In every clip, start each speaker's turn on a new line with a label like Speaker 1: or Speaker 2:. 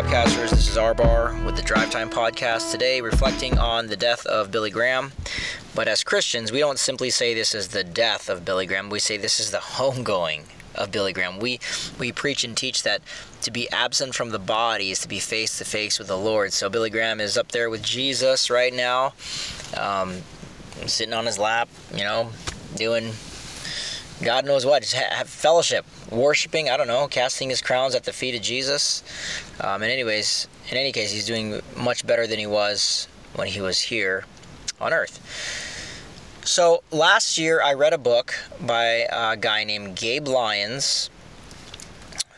Speaker 1: Grabcasters. This is Arbar with the Drive Time Podcast. Today, reflecting on the death of Billy Graham. But as Christians, we don't simply say this is the death of Billy Graham. We say this is the homegoing of Billy Graham. We we preach and teach that to be absent from the body is to be face to face with the Lord. So Billy Graham is up there with Jesus right now, um, sitting on his lap, you know, doing God knows what, just have fellowship, worshiping. I don't know, casting his crowns at the feet of Jesus. Um, and anyways, in any case, he's doing much better than he was when he was here on Earth. So last year, I read a book by a guy named Gabe Lyons,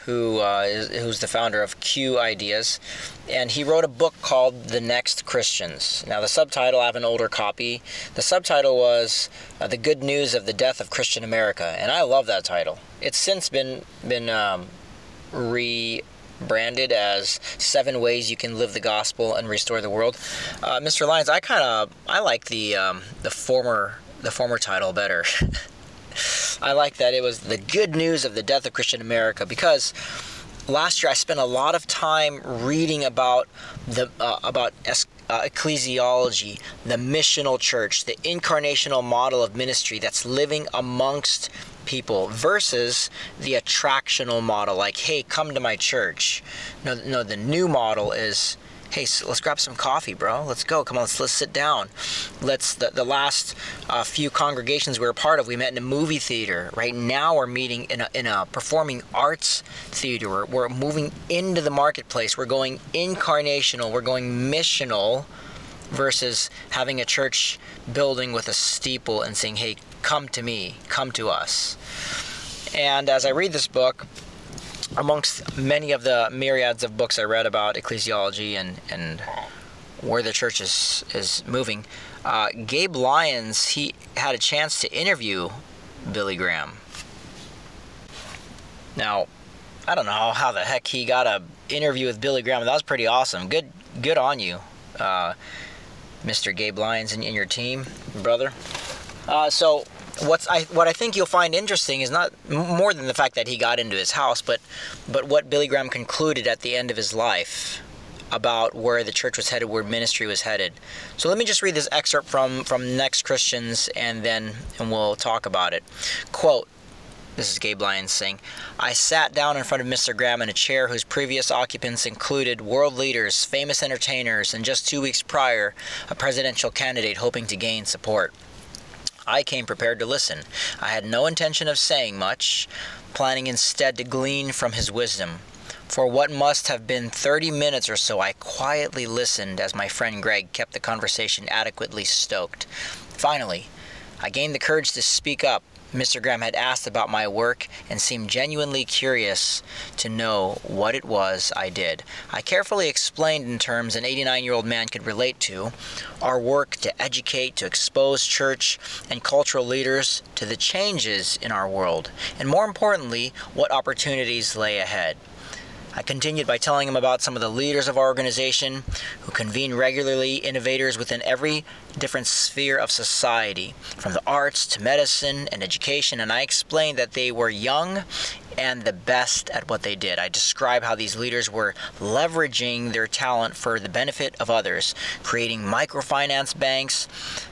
Speaker 1: who uh, is, who's the founder of Q Ideas, and he wrote a book called The Next Christians. Now, the subtitle, I have an older copy. The subtitle was uh, The Good News of the Death of Christian America, and I love that title. It's since been, been um, rebranded as Seven Ways You Can Live the Gospel and Restore the World. Uh, Mr. Lyons, I kind of I like the um, the former the former title better. I like that it was the good news of the death of Christian America because last year I spent a lot of time reading about the uh, about es- uh, ecclesiology, the missional church, the incarnational model of ministry that's living amongst people versus the attractional model like hey come to my church. No no the new model is hey, so let's grab some coffee, bro. Let's go. Come on, let's, let's sit down. Let's the, the last uh, few congregations we were part of, we met in a movie theater. Right now, we're meeting in a, in a performing arts theater. We're, we're moving into the marketplace. We're going incarnational. We're going missional versus having a church building with a steeple and saying, hey, come to me, come to us. And as I read this book, amongst many of the myriads of books I read about ecclesiology and, and where the church is, is moving, uh, Gabe Lyons, he had a chance to interview Billy Graham. Now, I don't know how the heck he got a interview with Billy Graham. That was pretty awesome. Good, good on you, uh, Mr. Gabe Lyons and, and your team, brother. Uh, so what's I what I think you'll find interesting is not more than the fact that he got into his house, but but what Billy Graham concluded at the end of his life about where the church was headed, where ministry was headed. So let me just read this excerpt from from Next Christians, and then and we'll talk about it. Quote. This is Gabe Lyons saying, I sat down in front of Mr. Graham in a chair whose previous occupants included world leaders, famous entertainers, and just two weeks prior, a presidential candidate hoping to gain support. I came prepared to listen. I had no intention of saying much, planning instead to glean from his wisdom. For what must have been 30 minutes or so, I quietly listened as my friend Greg kept the conversation adequately stoked. Finally, I gained the courage to speak up Mr. Graham had asked about my work and seemed genuinely curious to know what it was I did. I carefully explained in terms an 89 year old man could relate to our work to educate, to expose church and cultural leaders to the changes in our world, and more importantly, what opportunities lay ahead. I continued by telling him about some of the leaders of our organization who convene regularly, innovators within every different sphere of society, from the arts to medicine and education, and I explained that they were young and the best at what they did. I describe how these leaders were leveraging their talent for the benefit of others, creating microfinance banks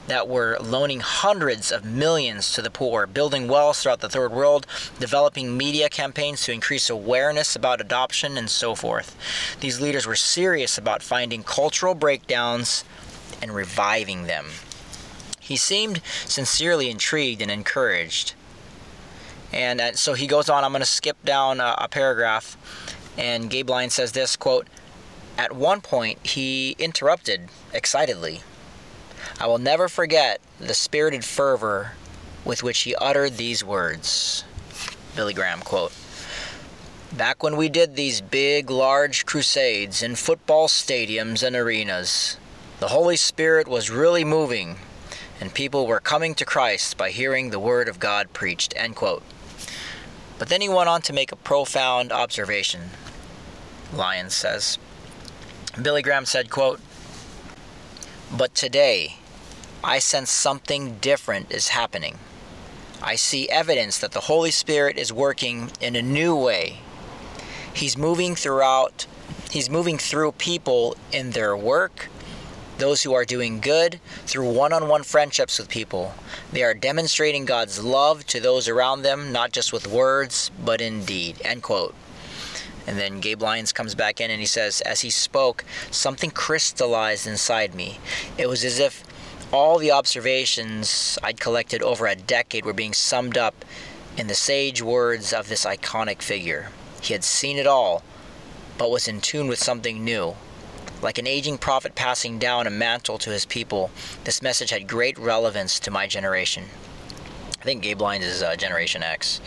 Speaker 1: that were loaning hundreds of millions to the poor, building wells throughout the third world, developing media campaigns to increase awareness about adoption, and so forth. These leaders were serious about finding cultural breakdowns and reviving them. He seemed sincerely intrigued and encouraged. And uh, so he goes on. I'm going to skip down a, a paragraph. And Gabe Lyons says this quote, At one point, he interrupted excitedly. I will never forget the spirited fervor with which he uttered these words. Billy Graham quote. Back when we did these big, large crusades in football stadiums and arenas, the Holy Spirit was really moving, and people were coming to Christ by hearing the Word of God preached. End quote. But then he went on to make a profound observation. Lyons says. Billy Graham said, quote, But today, I sense something different is happening. I see evidence that the Holy Spirit is working in a new way. He's moving throughout He's moving through people in their work, those who are doing good, through one on one friendships with people. They are demonstrating God's love to those around them, not just with words, but in deed. End quote. And then Gabe Lyons comes back in and he says, As he spoke, something crystallized inside me. It was as if all the observations I'd collected over a decade were being summed up in the sage words of this iconic figure. He had seen it all, but was in tune with something new. Like an aging prophet passing down a mantle to his people, this message had great relevance to my generation. I think Gabe Lyons is uh, Generation X.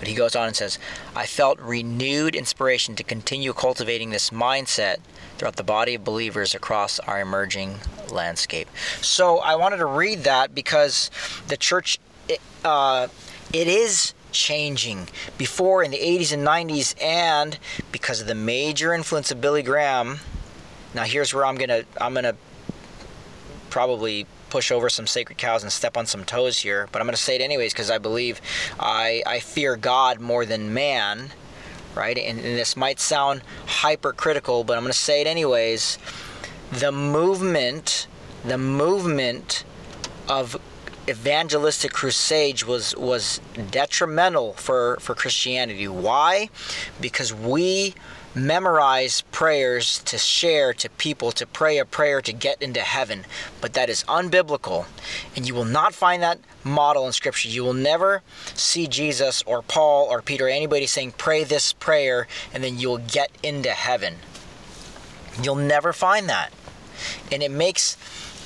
Speaker 1: But he goes on and says, I felt renewed inspiration to continue cultivating this mindset throughout the body of believers across our emerging landscape. So I wanted to read that because the church, uh, it is changing. Before in the 80s and 90s, and because of the major influence of Billy Graham, now here's where I'm gonna I'm gonna probably push over some sacred cows and step on some toes here, but I'm gonna say it anyways because I believe I I fear God more than man, right? And, and this might sound hypercritical, but I'm gonna say it anyways. The movement, the movement of evangelistic crusade was was detrimental for for Christianity. Why? Because we memorize prayers to share to people to pray a prayer to get into heaven, but that is unbiblical, and you will not find that model in Scripture. You will never see Jesus or Paul or Peter or anybody saying pray this prayer and then you'll get into heaven. You'll never find that, and it makes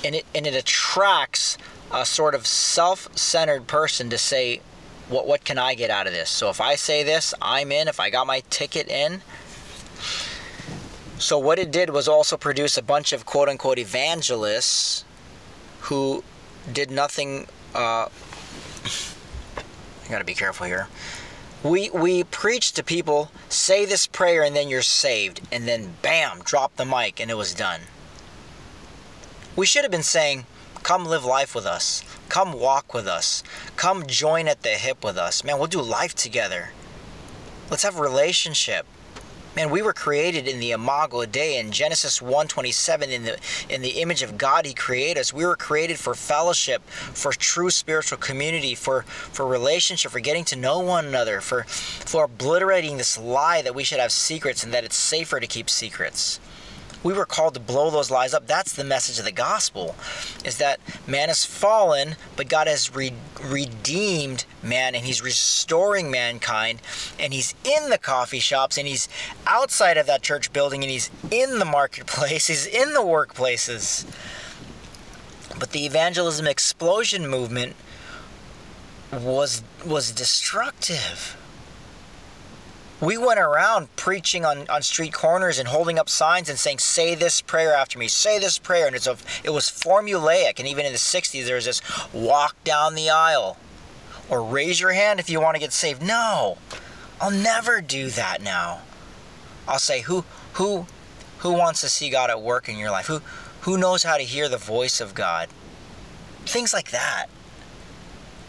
Speaker 1: and it and it attracts a sort of self-centered person to say what what can I get out of this? So if I say this, I'm in. If I got my ticket in. So what it did was also produce a bunch of quote unquote evangelists who did nothing uh, I got to be careful here. We we preach to people, say this prayer and then you're saved and then bam, drop the mic and it was done. We should have been saying Come live life with us. Come walk with us. Come join at the hip with us. Man, we'll do life together. Let's have a relationship. Man, we were created in the imago Dei in Genesis 1:27 in the in the image of God he created us. We were created for fellowship, for true spiritual community, for for relationship, for getting to know one another, for for obliterating this lie that we should have secrets and that it's safer to keep secrets we were called to blow those lies up. That's the message of the gospel, is that man has fallen, but God has re- redeemed man, and He's restoring mankind, and He's in the coffee shops, and He's outside of that church building, and He's in the marketplace, He's in the workplaces. But the evangelism explosion movement was was destructive we went around preaching on, on street corners and holding up signs and saying, say this prayer after me, say this prayer. And it's a, it was formulaic. And even in the 60s, there was this walk down the aisle or raise your hand if you want to get saved. No, I'll never do that now. I'll say, who, who, who wants to see God at work in your life? Who, who knows how to hear the voice of God? Things like that.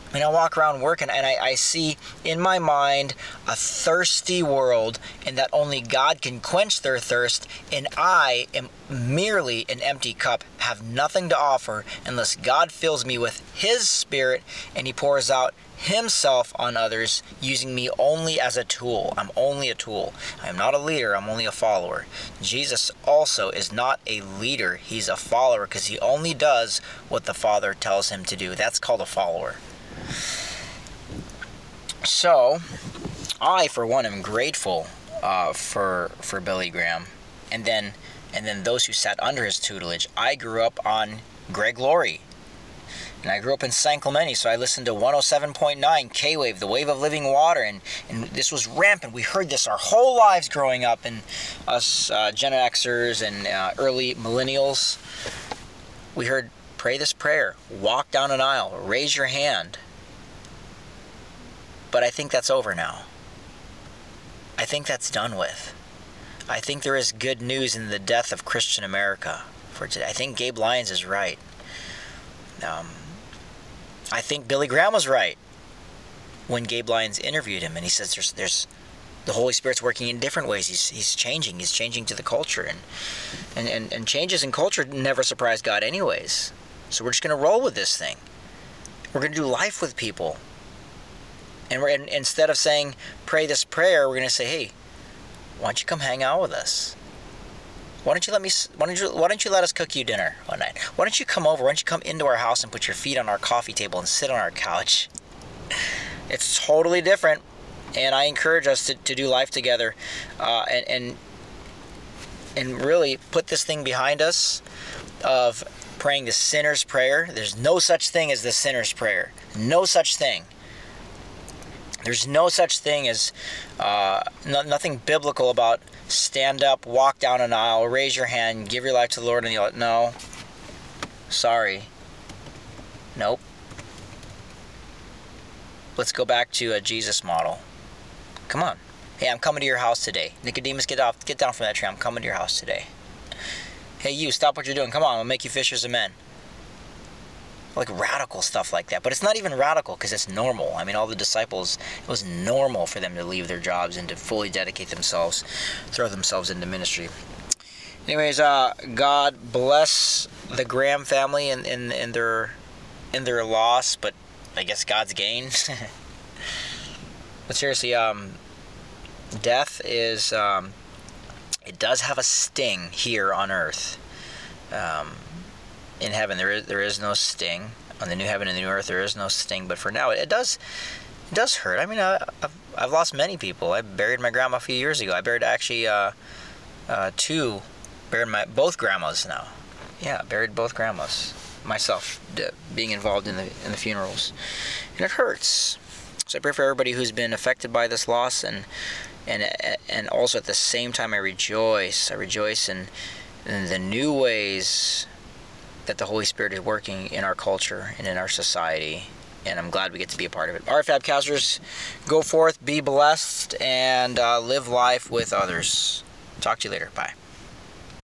Speaker 1: I mean, I walk around working and I, I, see in my mind a thirsty world, and that only God can quench their thirst, and I am merely an empty cup, have nothing to offer unless God fills me with His Spirit and He pours out Himself on others, using me only as a tool. I'm only a tool. I am not a leader, I'm only a follower. Jesus also is not a leader, He's a follower because He only does what the Father tells Him to do. That's called a follower. So, I for one am grateful uh, for for Billy Graham, and then and then those who sat under his tutelage. I grew up on Greg Laurie. And I grew up in San Clemente, so I listened to 107.9 K Wave, the wave of living water, and, and this was rampant. We heard this our whole lives growing up, and us uh, Gen Xers and uh, early millennials. We heard pray this prayer, walk down an aisle, raise your hand, but I think that's over now. I think that's done with. I think there is good news in the death of Christian America for today. I think Gabe Lyons is right. Um, I think Billy Graham was right when Gabe Lyons interviewed him, and he says there's there's the Holy Spirit's working in different ways. He's, he's changing. He's changing to the culture. And, and, and, and changes in culture never surprise God, anyways. So we're just to roll with this thing. We're to do life with people. And, we're, and instead of saying, pray this prayer, we're going to say, hey, why don't you come hang out with us? Why don't you let me? Why don't you? Why don't you let us cook you dinner one night? Why don't you come over? Why don't you come into our house and put your feet on our coffee table and sit on our couch? It's totally different, and I encourage us to, to do life together, uh, and and and really put this thing behind us of praying the sinner's prayer. There's no such thing as the sinner's prayer. No such thing. There's no such thing as uh, no, nothing biblical about stand up, walk down an aisle, raise your hand, give your life to the Lord, and you'll no. Sorry. Nope. Let's go back to a Jesus model. Come on. Hey, I'm coming to your house today. Nicodemus, get off, get down from that tree. I'm coming to your house today. Hey, you, stop what you're doing. Come on, I'll make you fishers of men like radical stuff like that. But it's not even radical because it's normal. I mean, all the disciples, it was normal for them to leave their jobs and to fully dedicate themselves, throw themselves into ministry. Anyways, uh, God bless the Graham family and in, in, in their in their loss, but I guess God's gain. but seriously, um, death is um, it does have a sting here on earth. Um, in heaven there is there is no sting. On the new heaven and the new earth there is no sting. But for now it, it does it does hurt. I mean I, have I've lost many people. I buried my grandma a few years ago. I buried actually uh, uh, two buried my both grandmas now. Yeah buried both grandmas. Myself being involved in the in the funerals. And it hurts. So i pray for everybody who's been affected by this loss and and and also at the same time i rejoice. I rejoice in, in the new ways that the Holy Spirit is working in our culture and in our society. And I'm glad we get to be a part of it. RFAB casters, go forth, be blessed, and uh, live life with others. Talk to you later. Bye.